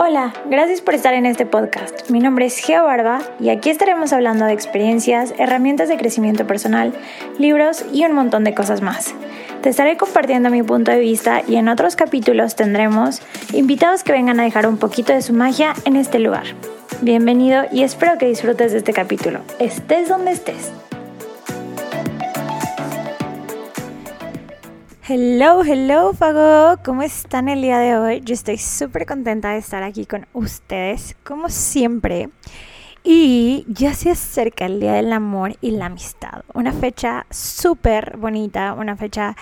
Hola, gracias por estar en este podcast. Mi nombre es Geo Barba y aquí estaremos hablando de experiencias, herramientas de crecimiento personal, libros y un montón de cosas más. Te estaré compartiendo mi punto de vista y en otros capítulos tendremos invitados que vengan a dejar un poquito de su magia en este lugar. Bienvenido y espero que disfrutes de este capítulo, estés donde estés. Hello, hello, Fago. ¿Cómo están el día de hoy? Yo estoy súper contenta de estar aquí con ustedes, como siempre. Y ya se acerca el Día del Amor y la Amistad. Una fecha súper bonita, una fecha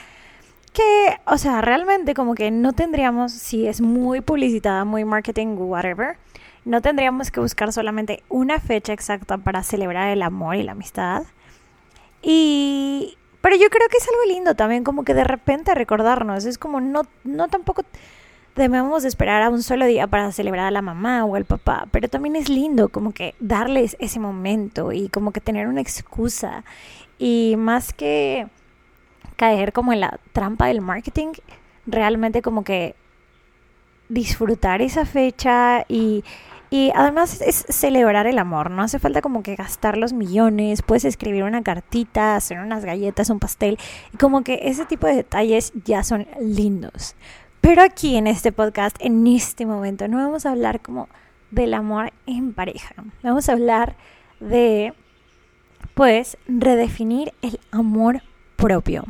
que, o sea, realmente como que no tendríamos, si es muy publicitada, muy marketing, whatever, no tendríamos que buscar solamente una fecha exacta para celebrar el amor y la amistad. Y pero yo creo que es algo lindo también, como que de repente recordarnos. Es como no, no tampoco debemos esperar a un solo día para celebrar a la mamá o al papá, pero también es lindo como que darles ese momento y como que tener una excusa. Y más que caer como en la trampa del marketing, realmente como que disfrutar esa fecha y y además es celebrar el amor, no hace falta como que gastar los millones, puedes escribir una cartita, hacer unas galletas, un pastel, como que ese tipo de detalles ya son lindos. Pero aquí en este podcast, en este momento, no vamos a hablar como del amor en pareja, vamos a hablar de, pues, redefinir el amor propio.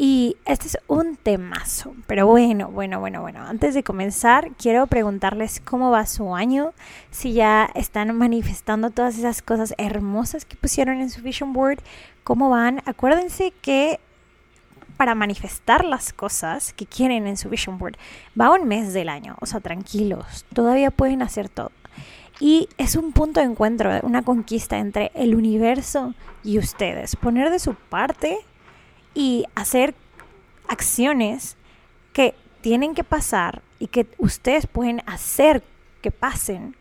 Y este es un temazo. Pero bueno, bueno, bueno, bueno. Antes de comenzar, quiero preguntarles cómo va su año. Si ya están manifestando todas esas cosas hermosas que pusieron en su vision board. ¿Cómo van? Acuérdense que para manifestar las cosas que quieren en su vision board va un mes del año. O sea, tranquilos. Todavía pueden hacer todo. Y es un punto de encuentro, una conquista entre el universo y ustedes. Poner de su parte y hacer acciones que tienen que pasar y que ustedes pueden hacer que pasen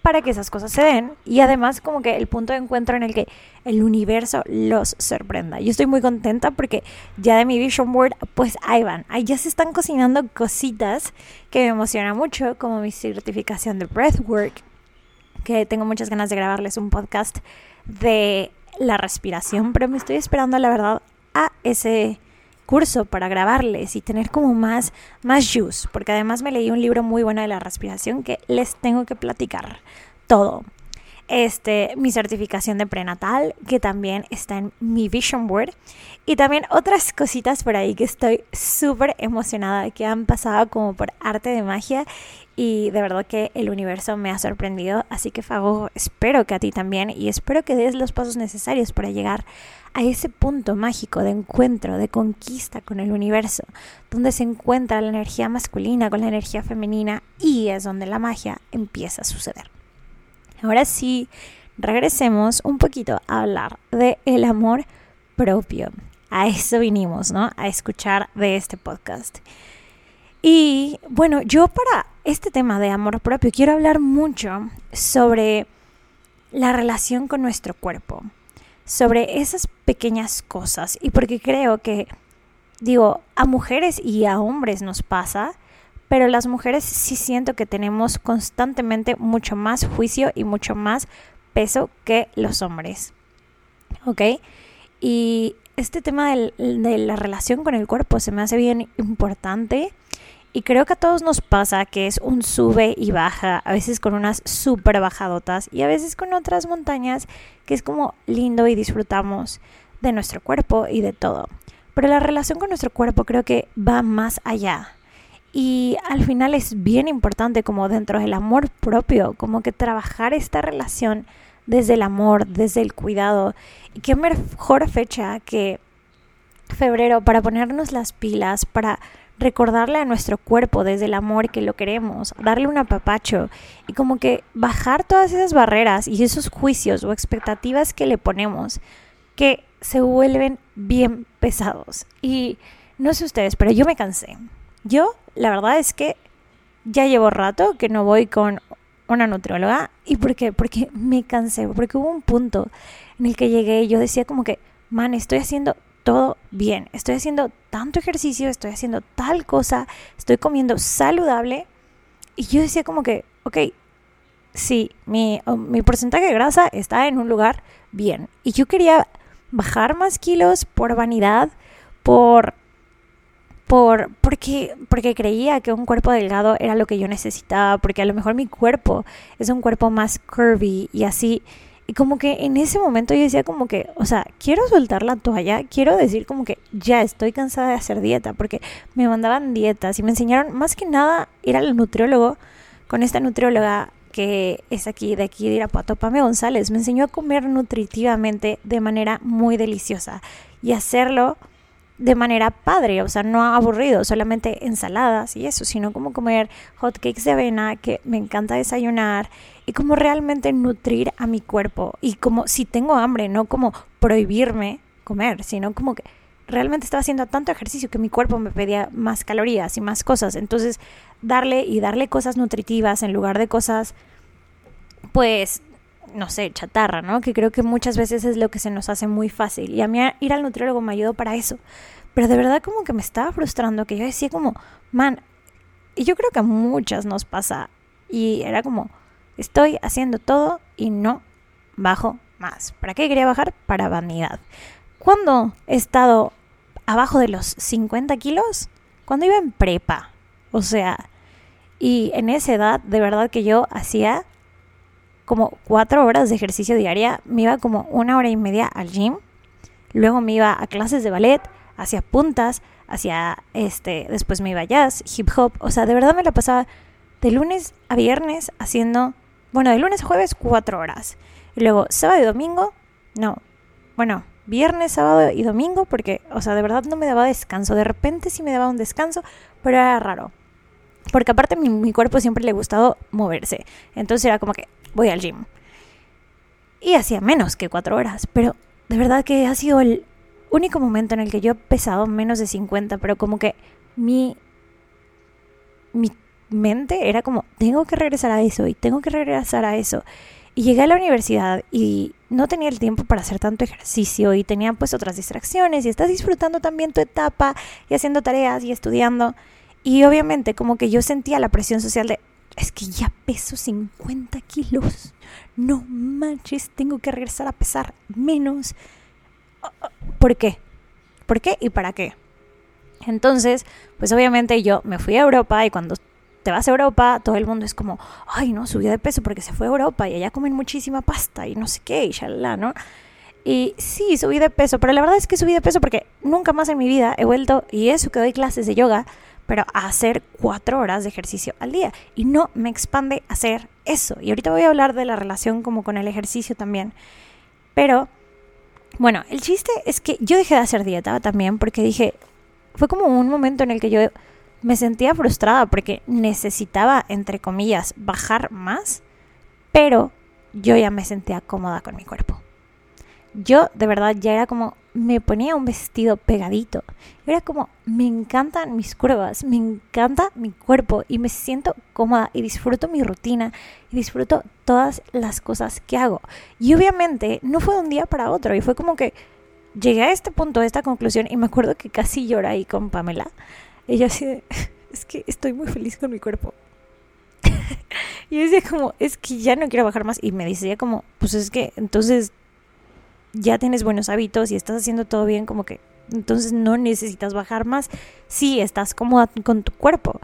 para que esas cosas se den y además como que el punto de encuentro en el que el universo los sorprenda. Yo estoy muy contenta porque ya de mi vision board pues ahí van, ahí ya se están cocinando cositas que me emociona mucho como mi certificación de breathwork que tengo muchas ganas de grabarles un podcast de la respiración, pero me estoy esperando la verdad a ese curso para grabarles y tener como más, más juice, porque además me leí un libro muy bueno de la respiración que les tengo que platicar todo. Este, mi certificación de prenatal, que también está en mi vision board, y también otras cositas por ahí que estoy súper emocionada, que han pasado como por arte de magia, y de verdad que el universo me ha sorprendido, así que Fago, espero que a ti también, y espero que des los pasos necesarios para llegar a ese punto mágico de encuentro, de conquista con el universo, donde se encuentra la energía masculina con la energía femenina y es donde la magia empieza a suceder. Ahora sí, regresemos un poquito a hablar de el amor propio. A eso vinimos, ¿no? A escuchar de este podcast. Y bueno, yo para este tema de amor propio quiero hablar mucho sobre la relación con nuestro cuerpo sobre esas pequeñas cosas y porque creo que, digo, a mujeres y a hombres nos pasa, pero las mujeres sí siento que tenemos constantemente mucho más juicio y mucho más peso que los hombres. ¿Ok? Y este tema de la relación con el cuerpo se me hace bien importante y creo que a todos nos pasa que es un sube y baja, a veces con unas súper bajadotas y a veces con otras montañas que es como lindo y disfrutamos de nuestro cuerpo y de todo. Pero la relación con nuestro cuerpo creo que va más allá. Y al final es bien importante como dentro del amor propio, como que trabajar esta relación desde el amor, desde el cuidado. Y qué mejor fecha que febrero para ponernos las pilas, para recordarle a nuestro cuerpo desde el amor que lo queremos, darle un apapacho y como que bajar todas esas barreras y esos juicios o expectativas que le ponemos que se vuelven bien pesados. Y no sé ustedes, pero yo me cansé. Yo, la verdad es que ya llevo rato que no voy con una nutrióloga. ¿Y por qué? Porque me cansé, porque hubo un punto en el que llegué y yo decía como que, man, estoy haciendo todo bien. Estoy haciendo tanto ejercicio, estoy haciendo tal cosa, estoy comiendo saludable. Y yo decía como que, ok, sí, mi, mi porcentaje de grasa está en un lugar bien. Y yo quería bajar más kilos por vanidad, por por porque porque creía que un cuerpo delgado era lo que yo necesitaba, porque a lo mejor mi cuerpo es un cuerpo más curvy y así y como que en ese momento yo decía como que, o sea, quiero soltar la toalla, quiero decir como que ya estoy cansada de hacer dieta, porque me mandaban dietas y me enseñaron más que nada ir al nutriólogo con esta nutrióloga que es aquí de aquí de Irapuato, Pame González, me enseñó a comer nutritivamente de manera muy deliciosa y hacerlo de manera padre, o sea, no aburrido, solamente ensaladas y eso, sino como comer hot cakes de avena, que me encanta desayunar, y como realmente nutrir a mi cuerpo, y como si tengo hambre, no como prohibirme comer, sino como que realmente estaba haciendo tanto ejercicio que mi cuerpo me pedía más calorías y más cosas, entonces darle y darle cosas nutritivas en lugar de cosas, pues, no sé, chatarra, ¿no? Que creo que muchas veces es lo que se nos hace muy fácil. Y a mí ir al nutriólogo me ayudó para eso. Pero de verdad como que me estaba frustrando, que yo decía como, man, y yo creo que a muchas nos pasa. Y era como, estoy haciendo todo y no bajo más. ¿Para qué quería bajar? Para vanidad. ¿Cuándo he estado abajo de los 50 kilos? Cuando iba en prepa. O sea, y en esa edad, de verdad que yo hacía como cuatro horas de ejercicio diaria, me iba como una hora y media al gym, luego me iba a clases de ballet, hacia puntas, hacia este, después me iba a jazz, hip hop, o sea, de verdad me la pasaba de lunes a viernes haciendo, bueno, de lunes a jueves cuatro horas, y luego sábado y domingo, no, bueno, viernes, sábado y domingo, porque, o sea, de verdad no me daba descanso, de repente sí me daba un descanso, pero era raro. Porque aparte mi, mi cuerpo siempre le ha gustado moverse. Entonces era como que, voy al gym. Y hacía menos que cuatro horas, pero de verdad que ha sido el único momento en el que yo he pesado menos de 50, pero como que mi, mi mente era como, tengo que regresar a eso y tengo que regresar a eso. Y llegué a la universidad y no tenía el tiempo para hacer tanto ejercicio y tenía pues otras distracciones y estás disfrutando también tu etapa y haciendo tareas y estudiando. Y obviamente como que yo sentía la presión social de, es que ya peso 50 kilos. No manches, tengo que regresar a pesar menos. ¿Por qué? ¿Por qué y para qué? Entonces, pues obviamente yo me fui a Europa y cuando te vas a Europa, todo el mundo es como, ay, no, subió de peso porque se fue a Europa y allá comen muchísima pasta y no sé qué, y shalala, ¿no? Y sí, subí de peso, pero la verdad es que subí de peso porque nunca más en mi vida he vuelto, y eso que doy clases de yoga, pero a hacer cuatro horas de ejercicio al día. Y no me expande hacer eso. Y ahorita voy a hablar de la relación como con el ejercicio también. Pero, bueno, el chiste es que yo dejé de hacer dieta también porque dije, fue como un momento en el que yo me sentía frustrada porque necesitaba, entre comillas, bajar más, pero yo ya me sentía cómoda con mi cuerpo. Yo de verdad ya era como, me ponía un vestido pegadito. Era como, me encantan mis curvas, me encanta mi cuerpo y me siento cómoda y disfruto mi rutina y disfruto todas las cosas que hago. Y obviamente no fue de un día para otro y fue como que llegué a este punto, a esta conclusión y me acuerdo que casi lloré ahí con Pamela. Yo así es que estoy muy feliz con mi cuerpo. y yo decía como, es que ya no quiero bajar más. Y me decía como, pues es que entonces ya tienes buenos hábitos y estás haciendo todo bien, como que entonces no necesitas bajar más si estás cómoda con tu cuerpo.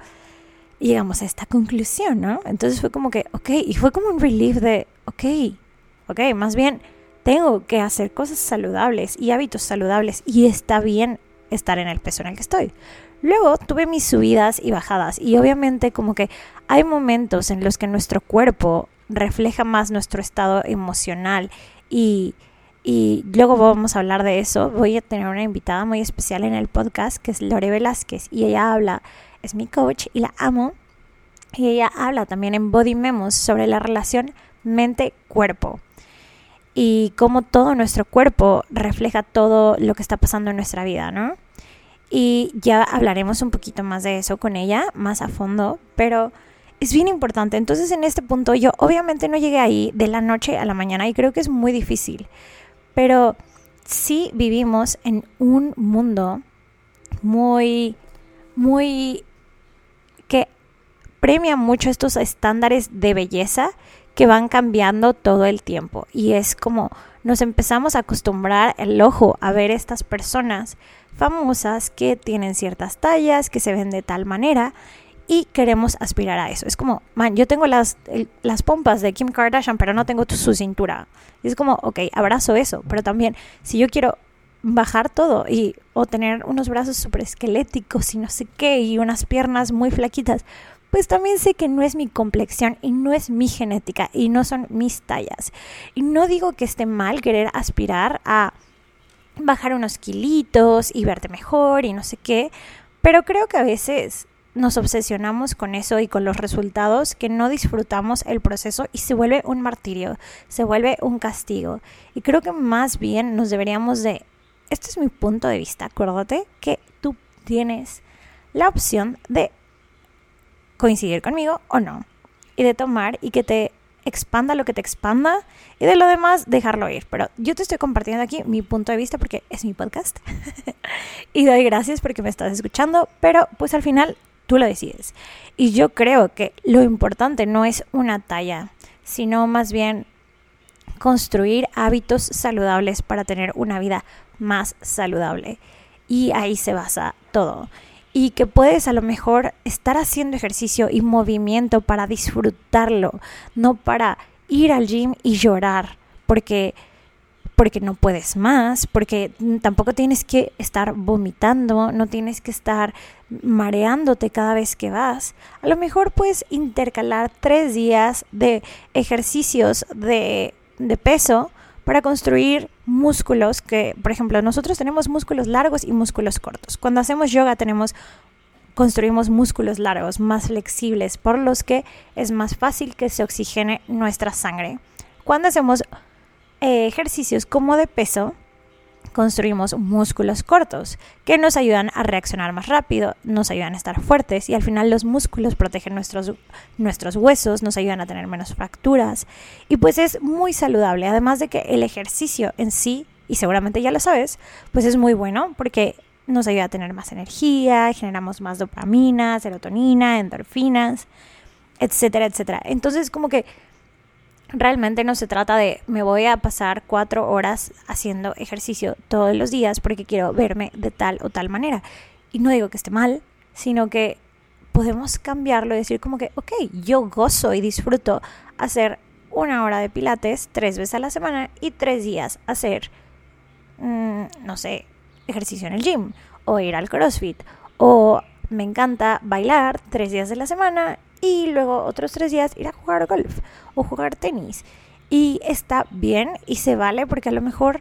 Y llegamos a esta conclusión, ¿no? Entonces fue como que, ok, y fue como un relief de, ok, ok, más bien tengo que hacer cosas saludables y hábitos saludables y está bien estar en el peso en el que estoy. Luego tuve mis subidas y bajadas y obviamente como que hay momentos en los que nuestro cuerpo refleja más nuestro estado emocional y y luego vamos a hablar de eso. Voy a tener una invitada muy especial en el podcast que es Lore Velázquez y ella habla, es mi coach y la amo. Y ella habla también en Body Memos sobre la relación mente-cuerpo y cómo todo nuestro cuerpo refleja todo lo que está pasando en nuestra vida, ¿no? Y ya hablaremos un poquito más de eso con ella, más a fondo, pero es bien importante. Entonces en este punto yo obviamente no llegué ahí de la noche a la mañana y creo que es muy difícil pero sí vivimos en un mundo muy, muy que premia mucho estos estándares de belleza que van cambiando todo el tiempo. Y es como nos empezamos a acostumbrar el ojo a ver estas personas famosas que tienen ciertas tallas, que se ven de tal manera y queremos aspirar a eso. Es como, man, yo tengo las, las pompas de Kim Kardashian, pero no tengo su cintura. Y es como, ok, abrazo eso, pero también si yo quiero bajar todo y o tener unos brazos súper esqueléticos y no sé qué y unas piernas muy flaquitas, pues también sé que no es mi complexión y no es mi genética y no son mis tallas. Y no digo que esté mal querer aspirar a bajar unos kilitos y verte mejor y no sé qué, pero creo que a veces nos obsesionamos con eso y con los resultados que no disfrutamos el proceso y se vuelve un martirio, se vuelve un castigo. Y creo que más bien nos deberíamos de, este es mi punto de vista, acuérdate que tú tienes la opción de coincidir conmigo o no. Y de tomar y que te expanda lo que te expanda y de lo demás dejarlo ir. Pero yo te estoy compartiendo aquí mi punto de vista porque es mi podcast. y doy gracias porque me estás escuchando, pero pues al final tú lo decides. Y yo creo que lo importante no es una talla, sino más bien construir hábitos saludables para tener una vida más saludable. Y ahí se basa todo. Y que puedes a lo mejor estar haciendo ejercicio y movimiento para disfrutarlo, no para ir al gym y llorar, porque porque no puedes más, porque tampoco tienes que estar vomitando, no tienes que estar mareándote cada vez que vas. A lo mejor puedes intercalar tres días de ejercicios de, de peso para construir músculos que, por ejemplo, nosotros tenemos músculos largos y músculos cortos. Cuando hacemos yoga tenemos construimos músculos largos, más flexibles, por los que es más fácil que se oxigene nuestra sangre. Cuando hacemos eh, ejercicios como de peso, construimos músculos cortos que nos ayudan a reaccionar más rápido, nos ayudan a estar fuertes y al final los músculos protegen nuestros, nuestros huesos, nos ayudan a tener menos fracturas y pues es muy saludable, además de que el ejercicio en sí, y seguramente ya lo sabes, pues es muy bueno porque nos ayuda a tener más energía, generamos más dopamina, serotonina, endorfinas, etcétera, etcétera. Entonces como que realmente no se trata de me voy a pasar cuatro horas haciendo ejercicio todos los días porque quiero verme de tal o tal manera. Y no digo que esté mal, sino que podemos cambiarlo y decir como que, ok, yo gozo y disfruto hacer una hora de pilates tres veces a la semana y tres días hacer, mm, no sé, ejercicio en el gym o ir al CrossFit o me encanta bailar tres días de la semana y luego otros tres días ir a jugar golf o jugar tenis. Y está bien y se vale porque a lo mejor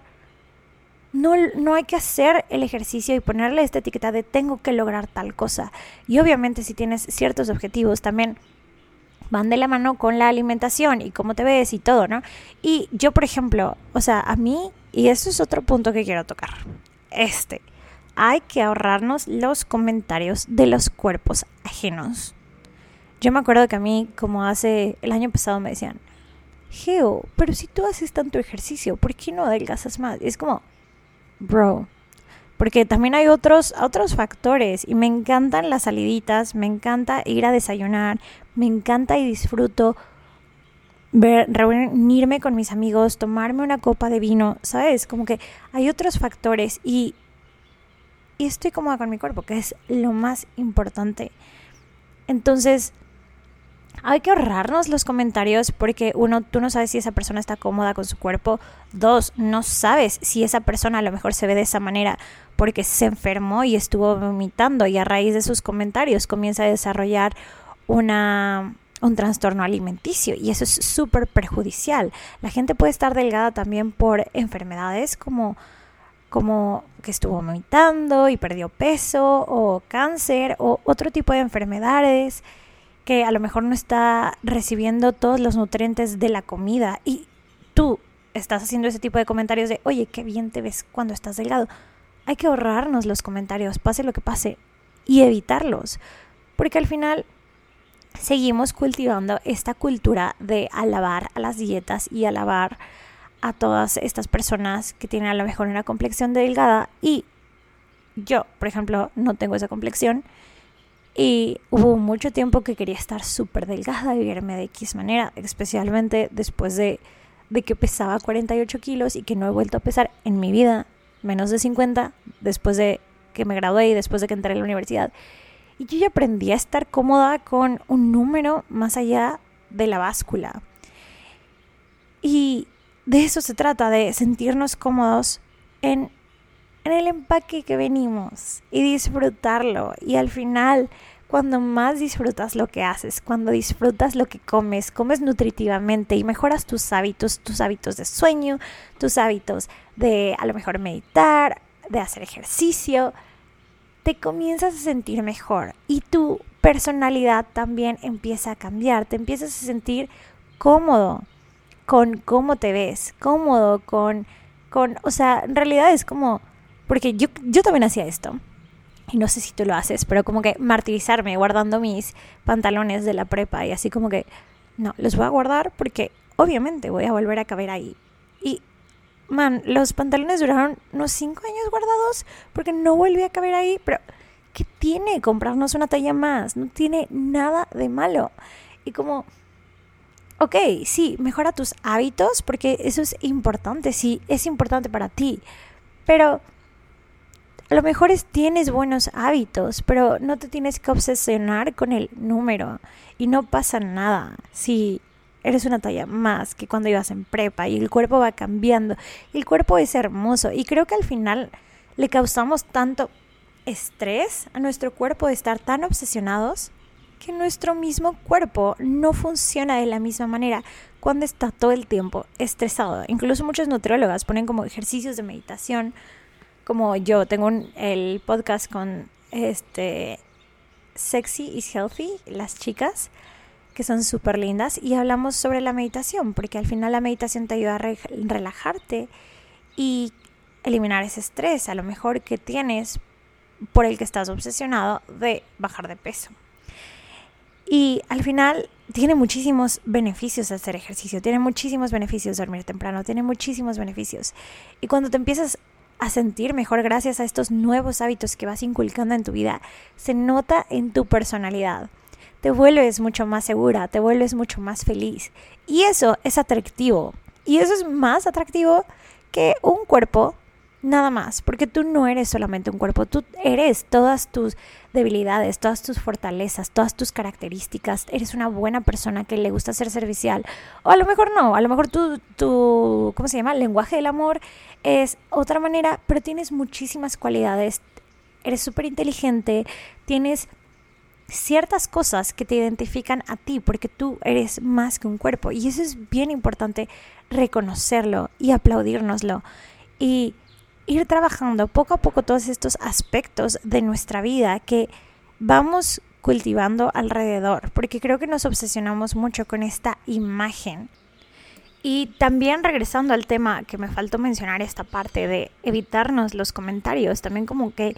no, no, hay que hacer el ejercicio y ponerle esta etiqueta de tengo que lograr tal cosa. Y obviamente si tienes ciertos objetivos también van de la mano con la alimentación y cómo te ves y todo, ¿no? Y yo, por ejemplo, o sea, a mí, y eso es otro punto que quiero tocar, este, hay que ahorrarnos los comentarios de los cuerpos ajenos. Yo me acuerdo que a mí, como hace el año pasado, me decían, Geo, pero si tú haces tanto ejercicio, ¿por qué no adelgazas más? Y es como, bro, porque también hay otros, otros factores y me encantan las saliditas, me encanta ir a desayunar, me encanta y disfruto ver, reunirme con mis amigos, tomarme una copa de vino, ¿sabes? Como que hay otros factores y, y estoy cómoda con mi cuerpo, que es lo más importante. Entonces, hay que ahorrarnos los comentarios porque uno, tú no sabes si esa persona está cómoda con su cuerpo. Dos, no sabes si esa persona a lo mejor se ve de esa manera porque se enfermó y estuvo vomitando y a raíz de sus comentarios comienza a desarrollar una, un trastorno alimenticio y eso es súper perjudicial. La gente puede estar delgada también por enfermedades como, como que estuvo vomitando y perdió peso o cáncer o otro tipo de enfermedades que a lo mejor no está recibiendo todos los nutrientes de la comida. Y tú estás haciendo ese tipo de comentarios de, oye, qué bien te ves cuando estás delgado. Hay que ahorrarnos los comentarios, pase lo que pase, y evitarlos, porque al final seguimos cultivando esta cultura de alabar a las dietas y alabar a todas estas personas que tienen a lo mejor una complexión delgada. Y yo, por ejemplo, no tengo esa complexión y hubo mucho tiempo que quería estar súper delgada y verme de X manera, especialmente después de, de que pesaba 48 kilos y que no he vuelto a pesar en mi vida menos de 50 después de que me gradué y después de que entré a la universidad. Y yo ya aprendí a estar cómoda con un número más allá de la báscula. Y de eso se trata, de sentirnos cómodos en, en el empaque que venimos y disfrutarlo. Y al final, cuando más disfrutas lo que haces, cuando disfrutas lo que comes, comes nutritivamente y mejoras tus hábitos, tus hábitos de sueño, tus hábitos de a lo mejor meditar, de hacer ejercicio, te comienzas a sentir mejor y tu personalidad también empieza a cambiar, te empiezas a sentir cómodo con cómo te ves, cómodo con, con, o sea, en realidad es como, porque yo, yo también hacía esto, y no sé si tú lo haces, pero como que martirizarme guardando mis pantalones de la prepa y así como que, no, los voy a guardar porque obviamente voy a volver a caber ahí. Y, man, los pantalones duraron unos cinco años guardados porque no volví a caber ahí, pero ¿qué tiene comprarnos una talla más? No tiene nada de malo. Y como ok, sí, mejora tus hábitos porque eso es importante, sí, es importante para ti. Pero a lo mejor es, tienes buenos hábitos, pero no te tienes que obsesionar con el número y no pasa nada si eres una talla más que cuando ibas en prepa y el cuerpo va cambiando. el cuerpo es hermoso y creo que al final le causamos tanto estrés a nuestro cuerpo de estar tan obsesionados que nuestro mismo cuerpo no funciona de la misma manera cuando está todo el tiempo estresado. Incluso muchos nutriólogas ponen como ejercicios de meditación, como yo tengo el podcast con este Sexy is Healthy, las chicas que son súper lindas y hablamos sobre la meditación, porque al final la meditación te ayuda a relajarte y eliminar ese estrés, a lo mejor que tienes por el que estás obsesionado de bajar de peso. Y al final tiene muchísimos beneficios hacer ejercicio, tiene muchísimos beneficios dormir temprano, tiene muchísimos beneficios. Y cuando te empiezas a sentir mejor gracias a estos nuevos hábitos que vas inculcando en tu vida, se nota en tu personalidad. Te vuelves mucho más segura, te vuelves mucho más feliz. Y eso es atractivo. Y eso es más atractivo que un cuerpo nada más, porque tú no eres solamente un cuerpo, tú eres todas tus debilidades, todas tus fortalezas, todas tus características, eres una buena persona que le gusta ser servicial, o a lo mejor no, a lo mejor tu, tu ¿cómo se llama? lenguaje del amor es otra manera, pero tienes muchísimas cualidades, eres súper inteligente, tienes ciertas cosas que te identifican a ti, porque tú eres más que un cuerpo, y eso es bien importante reconocerlo y aplaudirnoslo. Y ir trabajando poco a poco todos estos aspectos de nuestra vida que vamos cultivando alrededor, porque creo que nos obsesionamos mucho con esta imagen. Y también regresando al tema que me faltó mencionar esta parte de evitarnos los comentarios, también como que,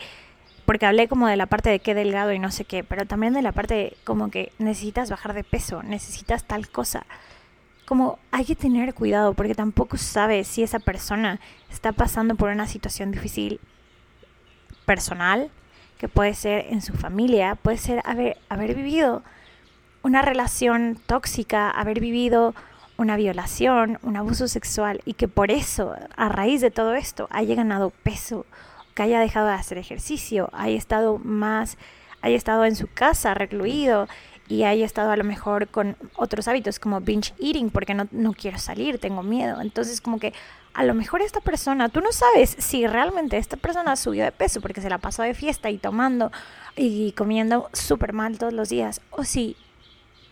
porque hablé como de la parte de qué delgado y no sé qué, pero también de la parte de como que necesitas bajar de peso, necesitas tal cosa como hay que tener cuidado porque tampoco sabes si esa persona está pasando por una situación difícil personal, que puede ser en su familia, puede ser haber, haber vivido una relación tóxica, haber vivido una violación, un abuso sexual y que por eso, a raíz de todo esto, haya ganado peso, que haya dejado de hacer ejercicio, haya estado más, haya estado en su casa recluido y haya estado a lo mejor con otros hábitos como binge eating porque no, no quiero salir, tengo miedo. Entonces como que a lo mejor esta persona, tú no sabes si realmente esta persona subió de peso porque se la pasó de fiesta y tomando y comiendo súper mal todos los días o si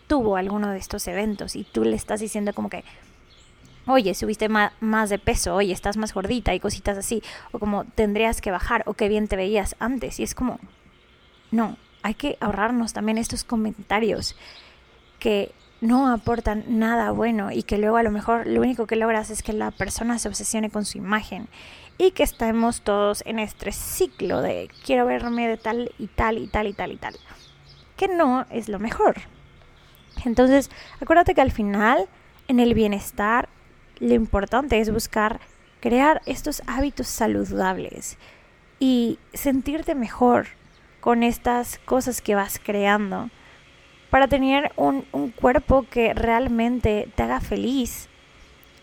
tuvo alguno de estos eventos y tú le estás diciendo como que, oye, subiste más de peso, oye, estás más gordita y cositas así, o como tendrías que bajar o qué bien te veías antes y es como, no, hay que ahorrarnos también estos comentarios que no aportan nada bueno y que luego a lo mejor lo único que logras es que la persona se obsesione con su imagen y que estemos todos en este ciclo de quiero verme de tal y tal y tal y tal y tal, que no es lo mejor. Entonces, acuérdate que al final, en el bienestar, lo importante es buscar crear estos hábitos saludables y sentirte mejor con estas cosas que vas creando para tener un, un, cuerpo que realmente te haga feliz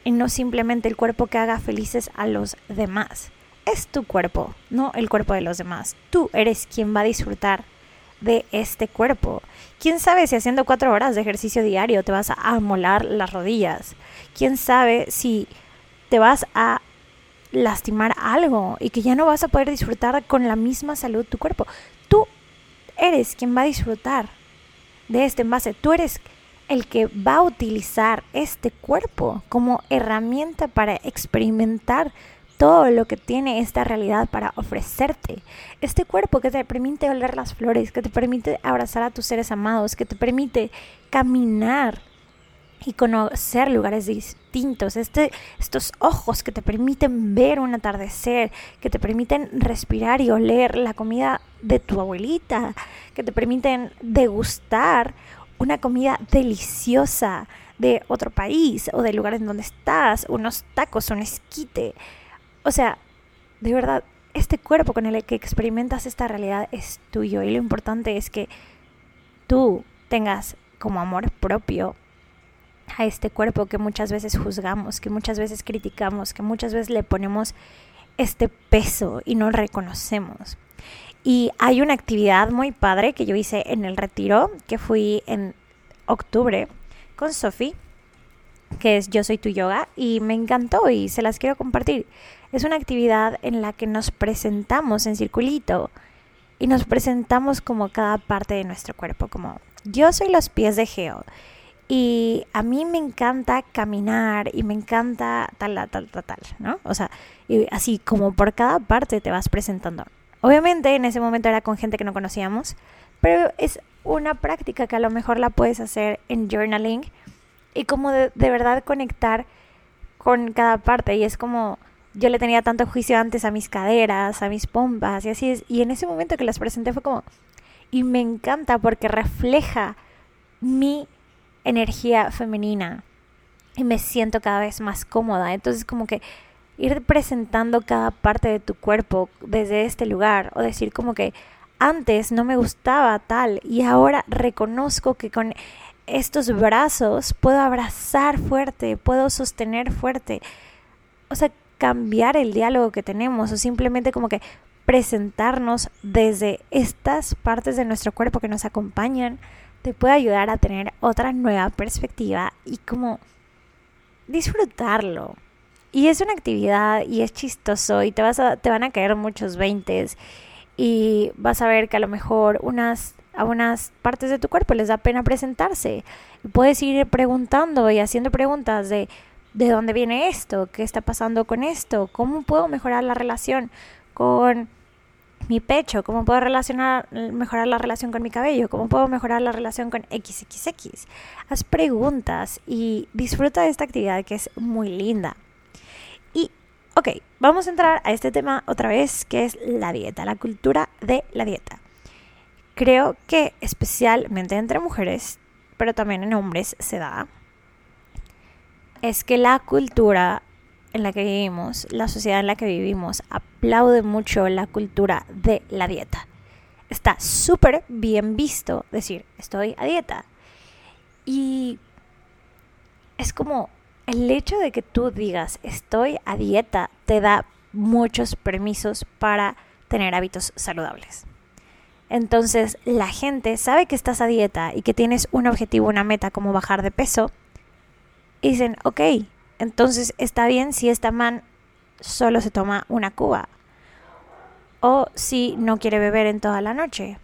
y no simplemente el cuerpo que haga felices a los demás. Es tu cuerpo, no el cuerpo de los demás. Tú eres quien va a disfrutar de este cuerpo. ¿Quién sabe si haciendo cuatro horas de ejercicio diario te vas a amolar las rodillas? ¿Quién sabe si te vas a lastimar algo y que ya no vas a poder disfrutar con la misma salud tu cuerpo? Tú eres quien va a disfrutar de este envase. Tú eres el que va a utilizar este cuerpo como herramienta para experimentar todo lo que tiene esta realidad para ofrecerte. Este cuerpo que te permite oler las flores, que te permite abrazar a tus seres amados, que te permite caminar y conocer lugares distintos, este, estos ojos que te permiten ver un atardecer, que te permiten respirar y oler la comida de tu abuelita, que te permiten degustar una comida deliciosa de otro país o del lugar en donde estás, unos tacos, un esquite. O sea, de verdad, este cuerpo con el que experimentas esta realidad es tuyo y lo importante es que tú tengas como amor propio a este cuerpo que muchas veces juzgamos, que muchas veces criticamos, que muchas veces le ponemos este peso y no reconocemos. Y hay una actividad muy padre que yo hice en el retiro, que fui en octubre con Sofi, que es Yo Soy Tu Yoga, y me encantó y se las quiero compartir. Es una actividad en la que nos presentamos en circulito y nos presentamos como cada parte de nuestro cuerpo, como yo soy los pies de Geo. Y a mí me encanta caminar y me encanta tal, tal, tal, tal, ¿no? O sea, así como por cada parte te vas presentando. Obviamente en ese momento era con gente que no conocíamos, pero es una práctica que a lo mejor la puedes hacer en journaling y como de, verdad conectar con cada parte y es como yo le tenía tanto juicio antes a mis caderas, a mis pompas y así es y en ese momento que las presenté fue como y me encanta porque refleja mi energía femenina y me siento cada vez más cómoda entonces como que ir presentando cada parte de tu cuerpo desde este lugar o decir como que antes no me gustaba tal y ahora reconozco que con estos brazos puedo abrazar fuerte, puedo sostener fuerte. O sea, cambiar el diálogo que tenemos o simplemente como que presentarnos desde estas partes de nuestro cuerpo que nos acompañan te puede ayudar a tener otra nueva perspectiva y como disfrutarlo. Y es una actividad y es chistoso y te, vas a, te van a caer muchos veintes y vas a ver que a lo mejor unas, a unas partes de tu cuerpo les da pena presentarse. puedes ir preguntando y haciendo preguntas de ¿de dónde viene esto? ¿Qué está pasando con esto? ¿Cómo puedo mejorar la relación con mi pecho? ¿Cómo puedo relacionar, mejorar la relación con mi cabello? ¿Cómo puedo mejorar la relación con XXX? Haz preguntas y disfruta de esta actividad que es muy linda. Ok, vamos a entrar a este tema otra vez, que es la dieta, la cultura de la dieta. Creo que especialmente entre mujeres, pero también en hombres se da, es que la cultura en la que vivimos, la sociedad en la que vivimos, aplaude mucho la cultura de la dieta. Está súper bien visto decir, estoy a dieta. Y es como el hecho de que tú digas estoy a dieta te da muchos permisos para tener hábitos saludables. Entonces la gente sabe que estás a dieta y que tienes un objetivo, una meta como bajar de peso. Y dicen, ok, entonces está bien si esta man solo se toma una cuba. O si no quiere beber en toda la noche.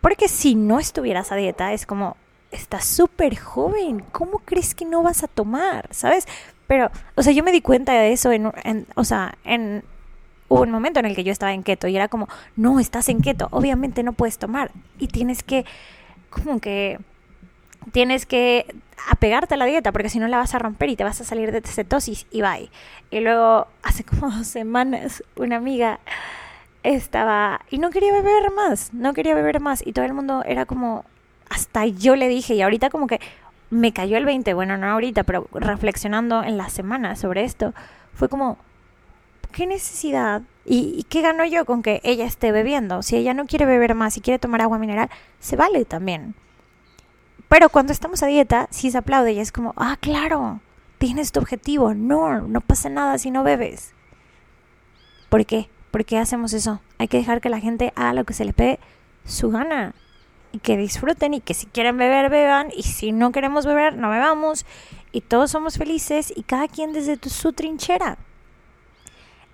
Porque si no estuvieras a dieta es como, estás súper joven, ¿cómo crees que no vas a tomar? ¿Sabes? Pero, o sea, yo me di cuenta de eso en, o sea, en hubo un momento en el que yo estaba en keto y era como, no, estás en keto, obviamente no puedes tomar y tienes que, como que, tienes que apegarte a la dieta porque si no la vas a romper y te vas a salir de cetosis y bye. Y luego, hace como dos semanas, una amiga estaba y no quería beber más, no quería beber más y todo el mundo era como, hasta yo le dije y ahorita como que me cayó el 20, bueno, no ahorita, pero reflexionando en la semana sobre esto, fue como, ¿qué necesidad? ¿Y, qué gano yo con que ella esté bebiendo? Si ella no quiere beber más y quiere tomar agua mineral, se vale también. Pero cuando estamos a dieta, sí se aplaude y es como, ah, claro, tienes tu objetivo. No, no pasa nada si no bebes. ¿Por qué? ¿Por qué hacemos eso? Hay que dejar que la gente haga lo que se le pegue su gana y que disfruten y que si quieren beber, beban y si no queremos beber, no bebamos y todos somos felices y cada quien desde su trinchera.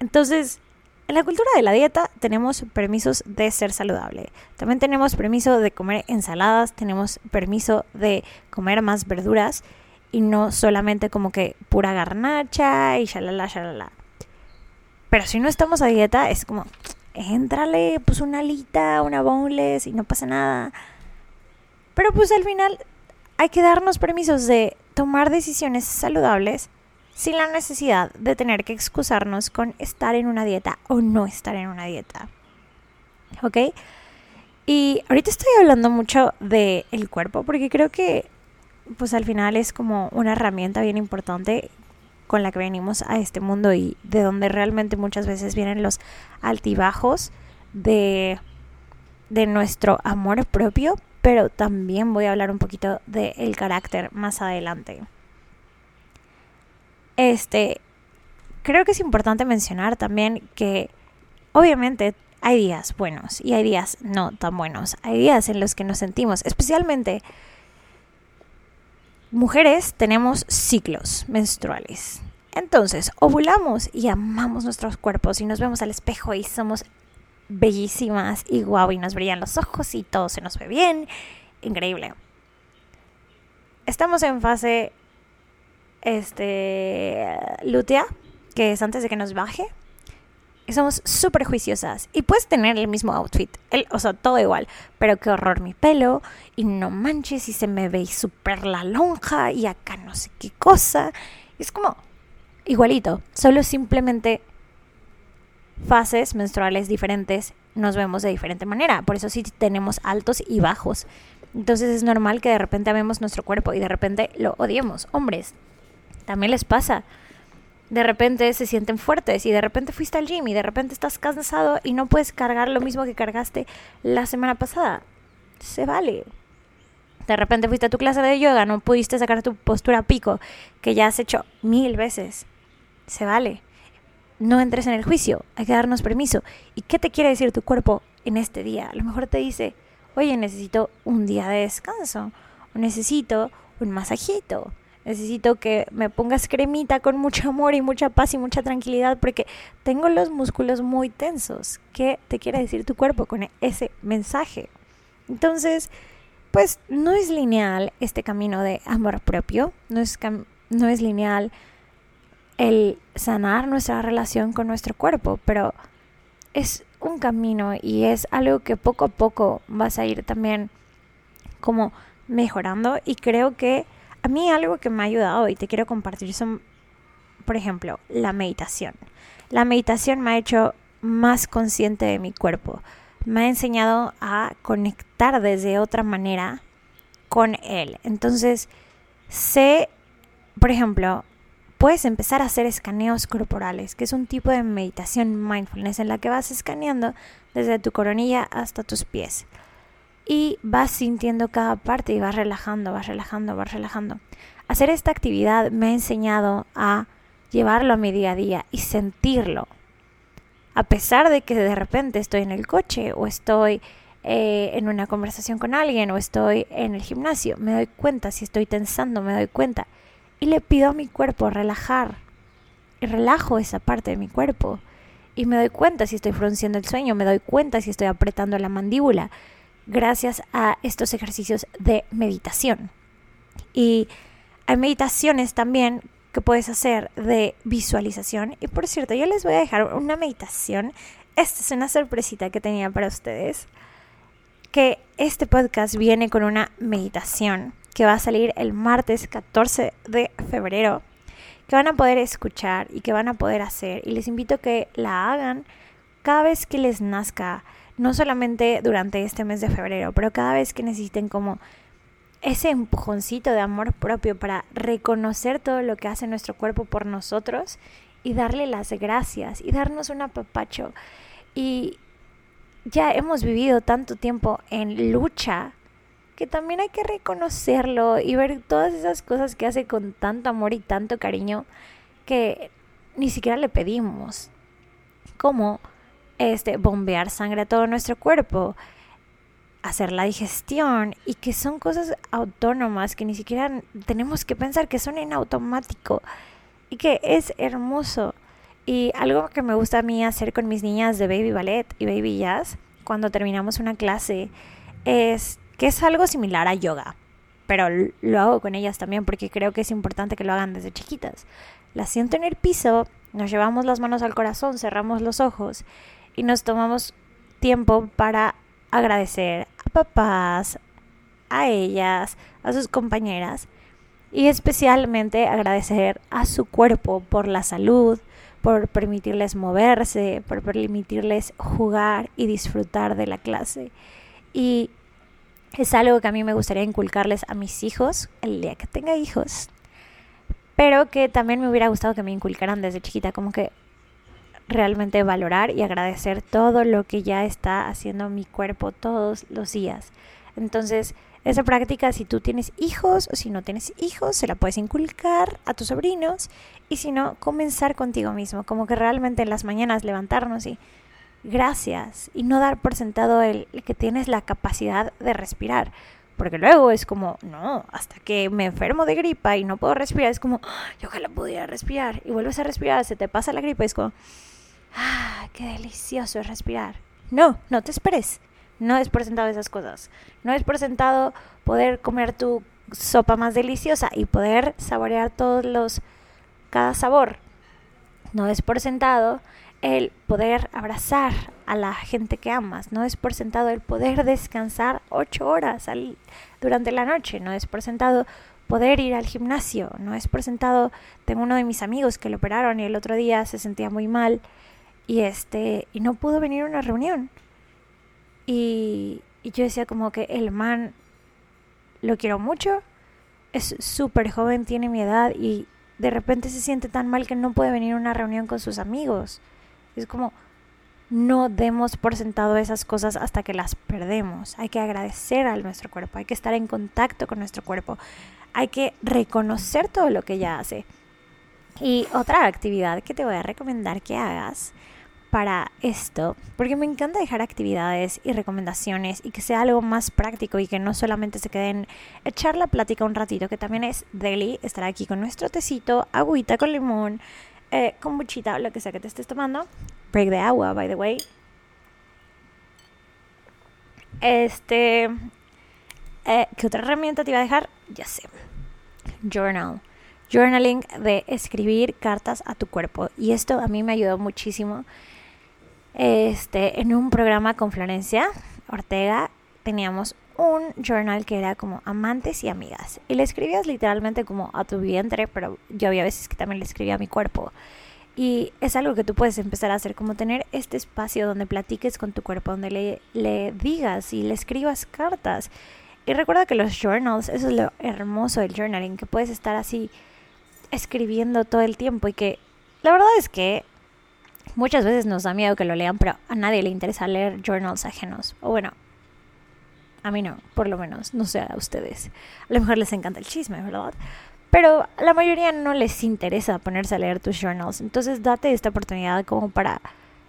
Entonces, en la cultura de la dieta tenemos permisos de ser saludable. También tenemos permiso de comer ensaladas, tenemos permiso de comer más verduras y no solamente como que pura garnacha y shalala, shalala. Pero si no estamos a dieta, es como, éntrale, pues una alita, una boneless y no pasa nada. Pero pues al final hay que darnos permisos de tomar decisiones saludables sin la necesidad de tener que excusarnos con estar en una dieta o no estar en una dieta. ¿Ok? Y ahorita estoy hablando mucho del el cuerpo porque creo que pues al final es como una herramienta bien importante con la que venimos a este mundo y de donde realmente muchas veces vienen los altibajos de, de nuestro amor propio, pero también voy a hablar un poquito del carácter más adelante. Este, creo que es importante mencionar también que obviamente hay días buenos y hay días no tan buenos. Hay días en los que nos sentimos, especialmente mujeres tenemos ciclos menstruales. Entonces, ovulamos y amamos nuestros cuerpos y nos vemos al espejo y somos bellísimas y guau y nos brillan los ojos y todo se nos ve bien. Increíble. Estamos en fase este lútea, que es antes de que nos baje. Somos súper juiciosas. Y puedes tener el mismo outfit, el, o sea, todo igual. Pero qué horror mi pelo. Y no manches, y se me ve súper la lonja. Y acá no sé qué cosa. es como igualito. Solo simplemente fases menstruales diferentes nos vemos de diferente manera. Por eso sí tenemos altos y bajos. Entonces es normal que de repente amemos nuestro cuerpo y de repente lo odiemos. Hombres, también les pasa de repente se sienten fuertes y de repente fuiste al gym y de repente estás cansado y no puedes cargar lo mismo que cargaste la semana pasada. Se vale. De repente fuiste a tu clase de yoga, no pudiste sacar tu postura pico que ya has hecho mil veces. Se vale. No entres en el juicio, hay que darnos permiso. ¿Y qué te quiere decir tu cuerpo en este día? A lo mejor te dice, oye, necesito un día de descanso, o necesito un masajito, Necesito que me pongas cremita con mucho amor y mucha paz y mucha tranquilidad porque tengo los músculos muy tensos. ¿Qué te quiere decir tu cuerpo con ese mensaje? Entonces, pues no es lineal este camino de amor propio, no es, no es lineal el sanar nuestra relación con nuestro cuerpo, pero es un camino y es algo que poco a poco vas a ir también como mejorando y creo que a mí algo que me ha ayudado y te quiero compartir son, por ejemplo, la meditación. La meditación me ha hecho más consciente de mi cuerpo. Me ha enseñado a conectar desde otra manera con él. Entonces, sé, por ejemplo, puedes empezar a hacer escaneos corporales, que es un tipo de meditación mindfulness en la que vas escaneando desde tu coronilla hasta tus pies y vas sintiendo cada parte y vas relajando, vas relajando, vas relajando. Hacer esta actividad me ha enseñado a llevarlo a mi día a día y sentirlo. A pesar de que de repente estoy en el coche o estoy eh, en una conversación con alguien o estoy en el gimnasio, me doy cuenta si estoy tensando, me doy cuenta. Y le pido a mi cuerpo relajar. Y relajo esa parte de mi cuerpo. Y me doy cuenta si estoy frunciendo el sueño, me doy cuenta si estoy apretando la mandíbula, gracias a estos ejercicios de meditación. Y hay meditaciones también que puedes hacer de visualización. Y por cierto, yo les voy a dejar una meditación. Esta es una sorpresita que tenía para ustedes. Que este podcast viene con una meditación que va a salir el martes 14 de febrero. Que van a poder escuchar y que van a poder hacer. Y les invito a que la hagan cada vez que les nazca no solamente durante este mes de febrero, pero cada vez que necesiten como ese empujoncito de amor propio para reconocer todo lo que hace nuestro cuerpo por nosotros y darle las gracias y darnos un apapacho. Y ya hemos vivido tanto tiempo en lucha que también hay que reconocerlo y ver todas esas cosas que hace con tanto amor y tanto cariño que ni siquiera le pedimos. Como este bombear sangre a todo nuestro cuerpo, hacer la digestión y que son cosas autónomas que ni siquiera tenemos que pensar que son en automático y que es hermoso. Y algo que me gusta a mí hacer con mis niñas de baby ballet y baby jazz cuando terminamos una clase es que es algo similar a yoga, pero lo hago con ellas también porque creo que es importante que lo hagan desde chiquitas. Las siento en el piso, nos llevamos las manos al corazón, cerramos los ojos y nos tomamos tiempo para agradecer a papás, a ellas, a sus compañeras y especialmente agradecer a su cuerpo por la salud, por permitirles moverse, por permitirles jugar y disfrutar de la clase. Y es algo que a mí me gustaría inculcarles a mis hijos el día que tenga hijos, pero que también me hubiera gustado que me inculcaran desde chiquita, como que realmente valorar y agradecer todo lo que ya está haciendo mi cuerpo todos los días. Entonces, esa práctica, si tú tienes hijos o si no tienes hijos, se la puedes inculcar a tus sobrinos y si no, comenzar contigo mismo, como que realmente en las mañanas levantarnos y gracias y no dar por sentado el, que tienes la capacidad de respirar. Porque luego es como, no, hasta que me enfermo de gripa y no puedo respirar, es como, ah, yo ojalá pudiera respirar. Y vuelves a respirar, se te pasa la gripa, es como, ah, qué delicioso es respirar. No, no te esperes. No es por sentado esas cosas. No es por sentado poder comer tu sopa más deliciosa y poder saborear todos los cada sabor. No es por sentado el poder abrazar a la gente que amas, no es por sentado el poder descansar ocho horas durante la noche, no es por sentado poder ir al gimnasio, no es por sentado, tengo uno de mis amigos que lo operaron y el otro día se sentía muy mal y este y no pudo venir a una reunión y, y yo decía como que el man lo quiero mucho es súper joven tiene mi edad y de repente se siente tan mal que no puede venir a una reunión con sus amigos es como no demos por sentado esas cosas hasta que las perdemos. Hay que agradecer a nuestro cuerpo, hay que estar en contacto con nuestro cuerpo, hay que reconocer todo lo que ella hace. Y otra actividad que te voy a recomendar que hagas para esto, porque me encanta dejar actividades y recomendaciones y que sea algo más práctico y que no solamente se queden echar la plática un ratito, que también es daily, estar aquí con nuestro tecito, agüita con limón, eh, con muchita, lo que sea que te estés tomando. Break de agua, by the way. Este. Eh, ¿Qué otra herramienta te iba a dejar? Ya sé. Journal. Journaling de escribir cartas a tu cuerpo. Y esto a mí me ayudó muchísimo. Este, en un programa con Florencia Ortega teníamos un journal que era como amantes y amigas. Y le escribías literalmente como a tu vientre, pero yo había veces que también le escribía a mi cuerpo. Y es algo que tú puedes empezar a hacer, como tener este espacio donde platiques con tu cuerpo, donde le, le digas y le escribas cartas. Y recuerda que los journals, eso es lo hermoso del journaling, que puedes estar así escribiendo todo el tiempo y que la verdad es que muchas veces nos da miedo que lo lean, pero a nadie le interesa leer journals ajenos. O bueno, a mí no, por lo menos, no sé a ustedes. A lo mejor les encanta el chisme, ¿verdad? Pero a la mayoría no les interesa ponerse a leer tus journals. Entonces date esta oportunidad como para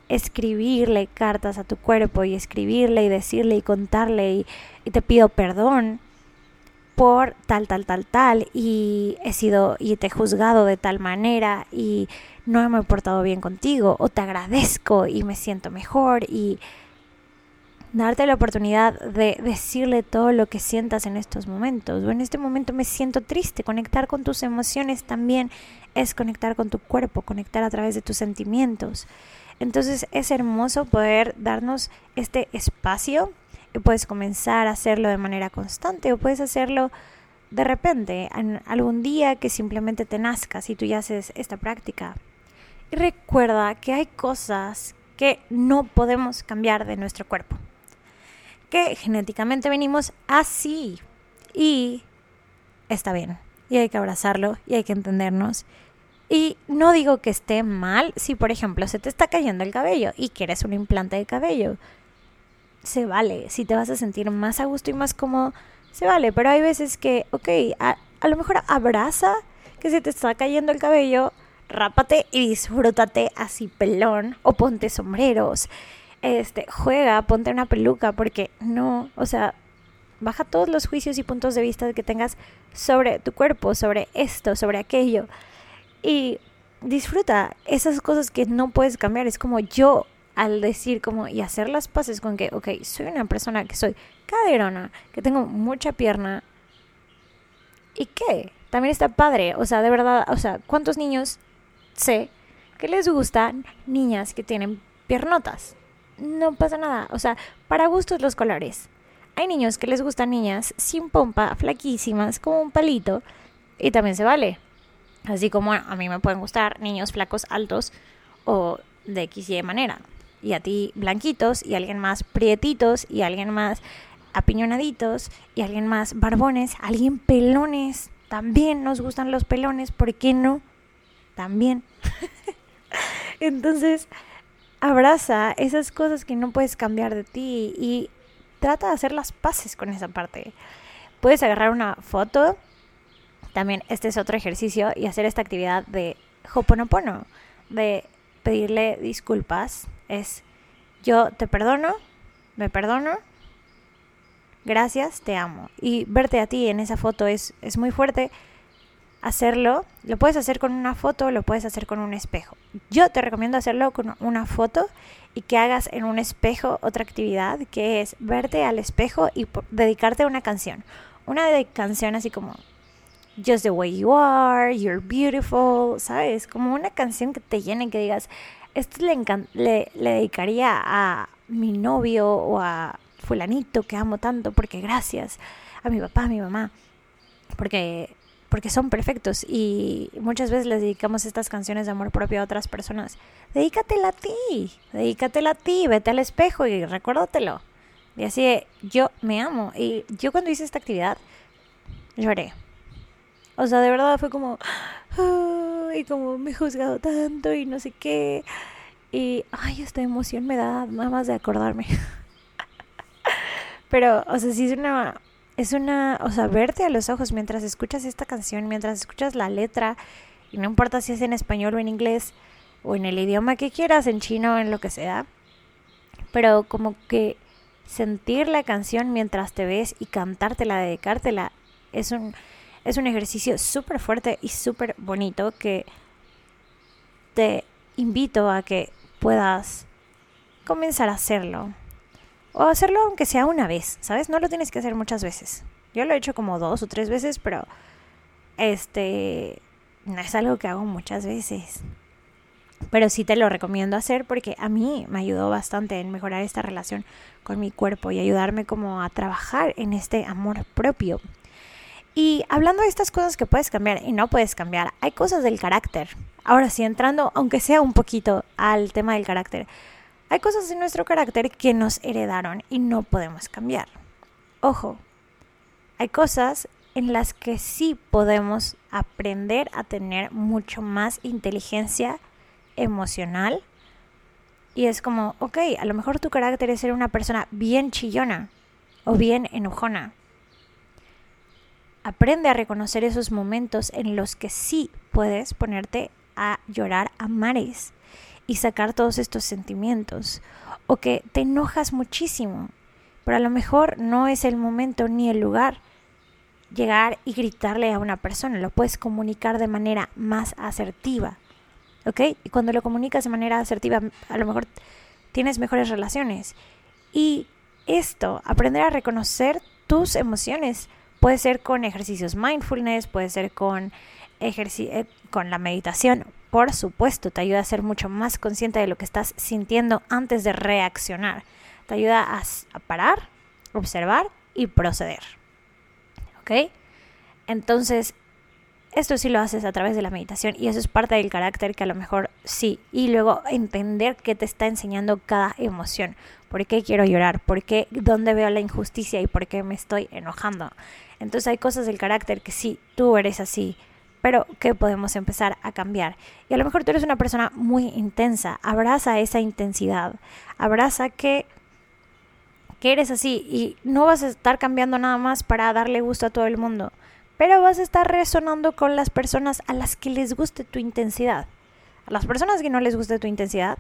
escribirle cartas a tu cuerpo y escribirle y decirle y contarle y, y te pido perdón por tal, tal, tal, tal y he sido y te he juzgado de tal manera y no me he portado bien contigo o te agradezco y me siento mejor y darte la oportunidad de decirle todo lo que sientas en estos momentos. O en este momento me siento triste. Conectar con tus emociones también es conectar con tu cuerpo, conectar a través de tus sentimientos. Entonces es hermoso poder darnos este espacio puedes comenzar a hacerlo de manera constante o puedes hacerlo de repente, en algún día que simplemente te nazcas y tú ya haces esta práctica. Y recuerda que hay cosas que no podemos cambiar de nuestro cuerpo que genéticamente venimos así Y está bien. Y hay que abrazarlo y hay que entendernos. Y no digo que esté mal si, por ejemplo, se te está cayendo el cabello y quieres un implante de cabello. Se vale. Si te vas a sentir más a gusto y más cómodo, se vale. Pero hay veces que, ok, a, a lo mejor abraza que se te está cayendo el cabello, rápate y disfrútate así pelón o ponte sombreros. Este, juega, ponte una peluca porque no, o sea, baja todos los juicios y puntos de vista que tengas sobre tu cuerpo, sobre esto, sobre aquello. Y disfruta esas cosas que no puedes cambiar. Es como yo al decir como y hacer las paces con que, ok, soy una persona que soy caderona, que tengo mucha pierna. ¿Y qué? También está padre. O sea, de verdad, o sea, ¿cuántos niños sé que les gustan niñas que tienen piernotas? no pasa nada. O sea, para gustos los colores. Hay niños que les gustan niñas sin pompa, flaquísimas, como un palito, y también se vale. Así como a mí me pueden gustar niños flacos, altos o de X y de manera. Y a ti blanquitos y alguien más prietitos y alguien más apiñonaditos y alguien más barbones, alguien pelones. También nos gustan los pelones, ¿por qué no? También. Entonces, abraza esas cosas que no puedes cambiar de ti y trata de hacer las paces con esa parte. Puedes agarrar una foto, también este es otro ejercicio, y hacer esta actividad de hoponopono, de pedirle disculpas. Es yo te perdono, me perdono, gracias, te amo. Y verte a ti en esa foto es, es muy fuerte hacerlo, lo puedes hacer con una foto, lo puedes hacer con un espejo. Yo te recomiendo hacerlo con una foto y que hagas en un espejo otra actividad que es verte al espejo y dedicarte a una canción. Una de canción así como Just the way you are, you're beautiful, ¿sabes? Como una canción que te llene, que digas, esto le, le, le dedicaría a mi novio o a fulanito que amo tanto porque gracias a mi papá, a mi mamá, porque porque son perfectos y muchas veces les dedicamos estas canciones de amor propio a otras personas. Dedícatela a ti, dedícatela a ti, vete al espejo y recuérdatelo. Y así yo me amo. Y yo cuando hice esta actividad, lloré. O sea, de verdad fue como, y como me he juzgado tanto y no sé qué. Y, ay, esta emoción me da nada más de acordarme. Pero, o sea, sí es una es una, o sea, verte a los ojos mientras escuchas esta canción, mientras escuchas la letra, y no importa si es en español o en inglés, o en el idioma que quieras, en chino o en lo que sea, pero como que sentir la canción mientras te ves y cantártela, dedicártela, es un, es un ejercicio súper fuerte y súper bonito que te invito a que puedas comenzar a hacerlo. O hacerlo aunque sea una vez, ¿sabes? No lo tienes que hacer muchas veces. Yo lo he hecho como dos o tres veces, pero este no es algo que hago muchas veces. Pero sí te lo recomiendo hacer porque a mí me ayudó bastante en mejorar esta relación con mi cuerpo y ayudarme como a trabajar en este amor propio. Y hablando de estas cosas que puedes cambiar y no puedes cambiar, hay cosas del carácter. Ahora sí, entrando, aunque sea un poquito al tema del carácter, hay cosas en nuestro carácter que nos heredaron y no podemos cambiar. Ojo, hay cosas en las que sí podemos aprender a tener mucho más inteligencia emocional. Y es como, ok, a lo mejor tu carácter es ser una persona bien chillona o bien enojona. Aprende a reconocer esos momentos en los que sí puedes ponerte a llorar a mares y sacar todos estos sentimientos. O que te enojas muchísimo, pero a lo mejor no es el momento ni el lugar llegar y gritarle a una persona, lo puedes comunicar de manera más asertiva. ¿Ok? Y cuando lo comunicas de manera asertiva, a lo mejor tienes mejores relaciones. Y esto, aprender a reconocer tus emociones, puede ser con ejercicios mindfulness, puede ser con, eh, con la meditación, por supuesto, te ayuda a ser mucho más consciente de lo que estás sintiendo antes de reaccionar. Te ayuda a, parar, observar y proceder. ¿Ok? Entonces, esto sí lo haces a través de la meditación y eso es parte del carácter que a lo mejor sí. Y luego entender qué te está enseñando cada emoción. ¿Por qué quiero llorar? ¿Por qué? ¿Dónde veo la injusticia? ¿Y por qué me estoy enojando? Entonces hay cosas del carácter que sí, tú eres así, pero que podemos empezar a cambiar. Y a lo mejor tú eres una persona muy intensa. Abraza esa intensidad. Abraza que que eres así y no vas a estar cambiando nada más para darle gusto a todo el mundo pero vas a estar resonando con las personas a las que les guste tu intensidad. A las personas que no les guste tu intensidad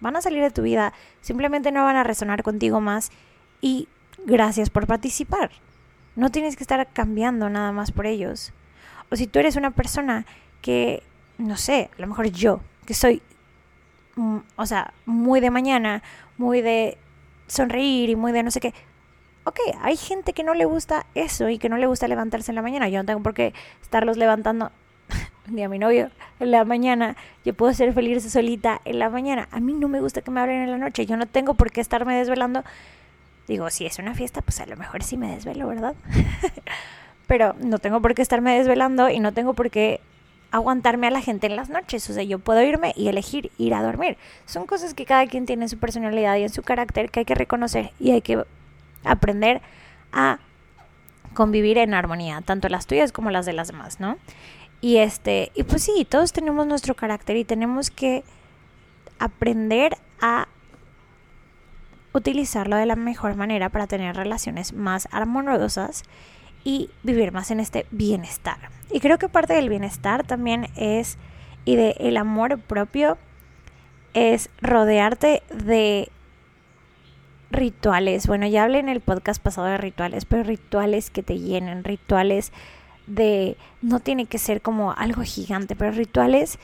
van a salir de tu vida, simplemente no van a resonar contigo más y gracias por participar. No tienes que estar cambiando nada más por ellos. O si tú eres una persona que, no sé, a lo mejor yo, que soy, mm, o sea, muy de mañana, muy de sonreír y muy de no sé qué, ok, hay gente que no le gusta eso y que no le gusta levantarse en la mañana. Yo no tengo por qué estarlos levantando ni a mi novio en la mañana. Yo puedo ser feliz solita en la mañana. A mí no me gusta que me hablen en la noche. Yo no tengo por qué estarme desvelando. Digo, si es una fiesta, pues a lo mejor sí me desvelo, ¿verdad? Pero no tengo por qué estarme desvelando y no tengo por qué aguantarme a la gente en las noches. O sea, yo puedo irme y elegir ir a dormir. Son cosas que cada quien tiene en su personalidad y en su carácter que hay que reconocer y hay que aprender a convivir en armonía, tanto las tuyas como las de las demás, ¿no? Y este, y pues sí, todos tenemos nuestro carácter y tenemos que aprender a utilizarlo de la mejor manera para tener relaciones más armoniosas y vivir más en este bienestar. Y creo que parte del bienestar también es y de el amor propio es rodearte de rituales. Bueno, ya hablé en el podcast pasado de rituales, pero rituales que te llenen, rituales de, no tiene que ser como algo gigante, pero rituales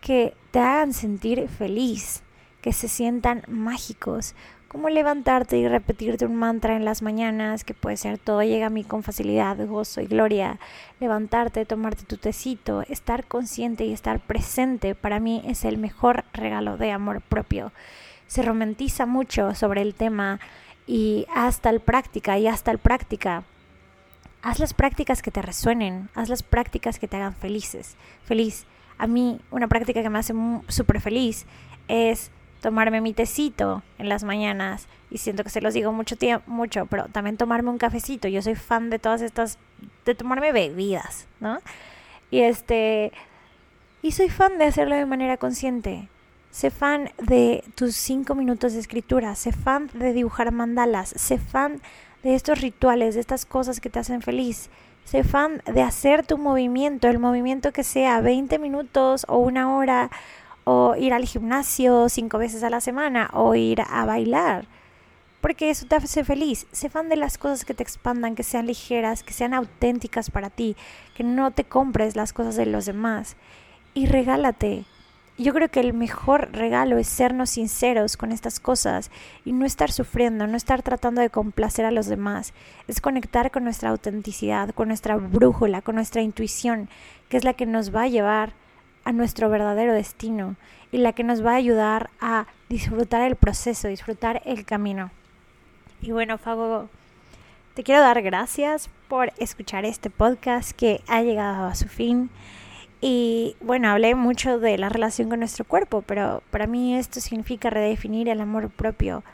que te hagan sentir feliz, que se sientan mágicos, como levantarte y repetirte un mantra en las mañanas, que puede ser todo llega a mí con facilidad, gozo y gloria, levantarte, tomarte tu tecito, estar consciente y estar presente, para mí es el mejor regalo de amor propio se romantiza mucho sobre el tema y hasta el práctica y hasta el práctica. Haz las prácticas que te resuenen, haz las prácticas que te hagan felices, feliz. A mí una práctica que me hace súper feliz es tomarme mi tecito en las mañanas y siento que se los digo mucho tiempo, mucho, pero también tomarme un cafecito. Yo soy fan de todas estas, de tomarme bebidas, ¿no? Y este, y soy fan de hacerlo de manera consciente. Sé fan de tus cinco minutos de escritura, sé fan de dibujar mandalas, sé fan de estos rituales, de estas cosas que te hacen feliz. Sé fan de hacer tu movimiento, el movimiento que sea 20 minutos o una hora, o ir al gimnasio cinco veces a la semana, o ir a bailar. Porque eso te hace feliz. Sé fan de las cosas que te expandan, que sean ligeras, que sean auténticas para ti, que no te compres las cosas de los demás. Y regálate, yo creo que el mejor regalo es sernos sinceros con estas cosas y no estar sufriendo, no estar tratando de complacer a los demás. Es conectar con nuestra autenticidad, con nuestra brújula, con nuestra intuición, que es la que nos va a llevar a nuestro verdadero destino y la que nos va a ayudar a disfrutar el proceso, disfrutar el camino. Y bueno, Fago, te quiero dar gracias por escuchar este podcast que ha llegado a su fin. Y bueno, hablé mucho de la relación con nuestro cuerpo, pero para mí esto significa redefinir el amor propio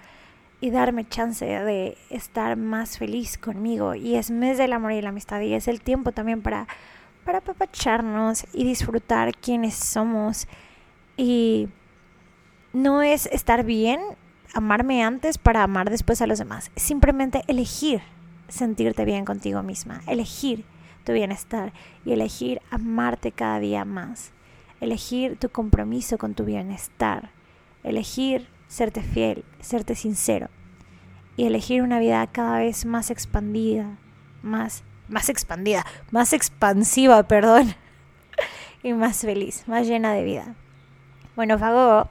y darme chance de estar más feliz conmigo. Y es mes del amor y la amistad y es el tiempo también para, para apapacharnos y disfrutar quiénes somos. Y no es estar bien, amarme antes para amar después a los demás. Simplemente elegir sentirte bien contigo misma, elegir tu bienestar y elegir amarte cada día más, elegir tu compromiso con tu bienestar, elegir serte fiel, serte sincero y elegir una vida cada vez más expandida, más más expandida, más expansiva, perdón, y más feliz, más llena de vida. Bueno, Fago,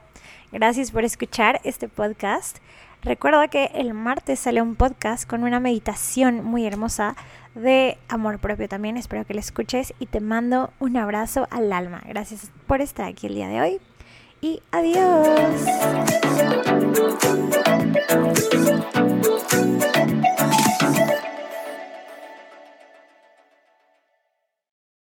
gracias por escuchar este podcast. Recuerda que el martes sale un podcast con una meditación muy hermosa de amor propio también. Espero que lo escuches y te mando un abrazo al alma. Gracias por estar aquí el día de hoy y adiós.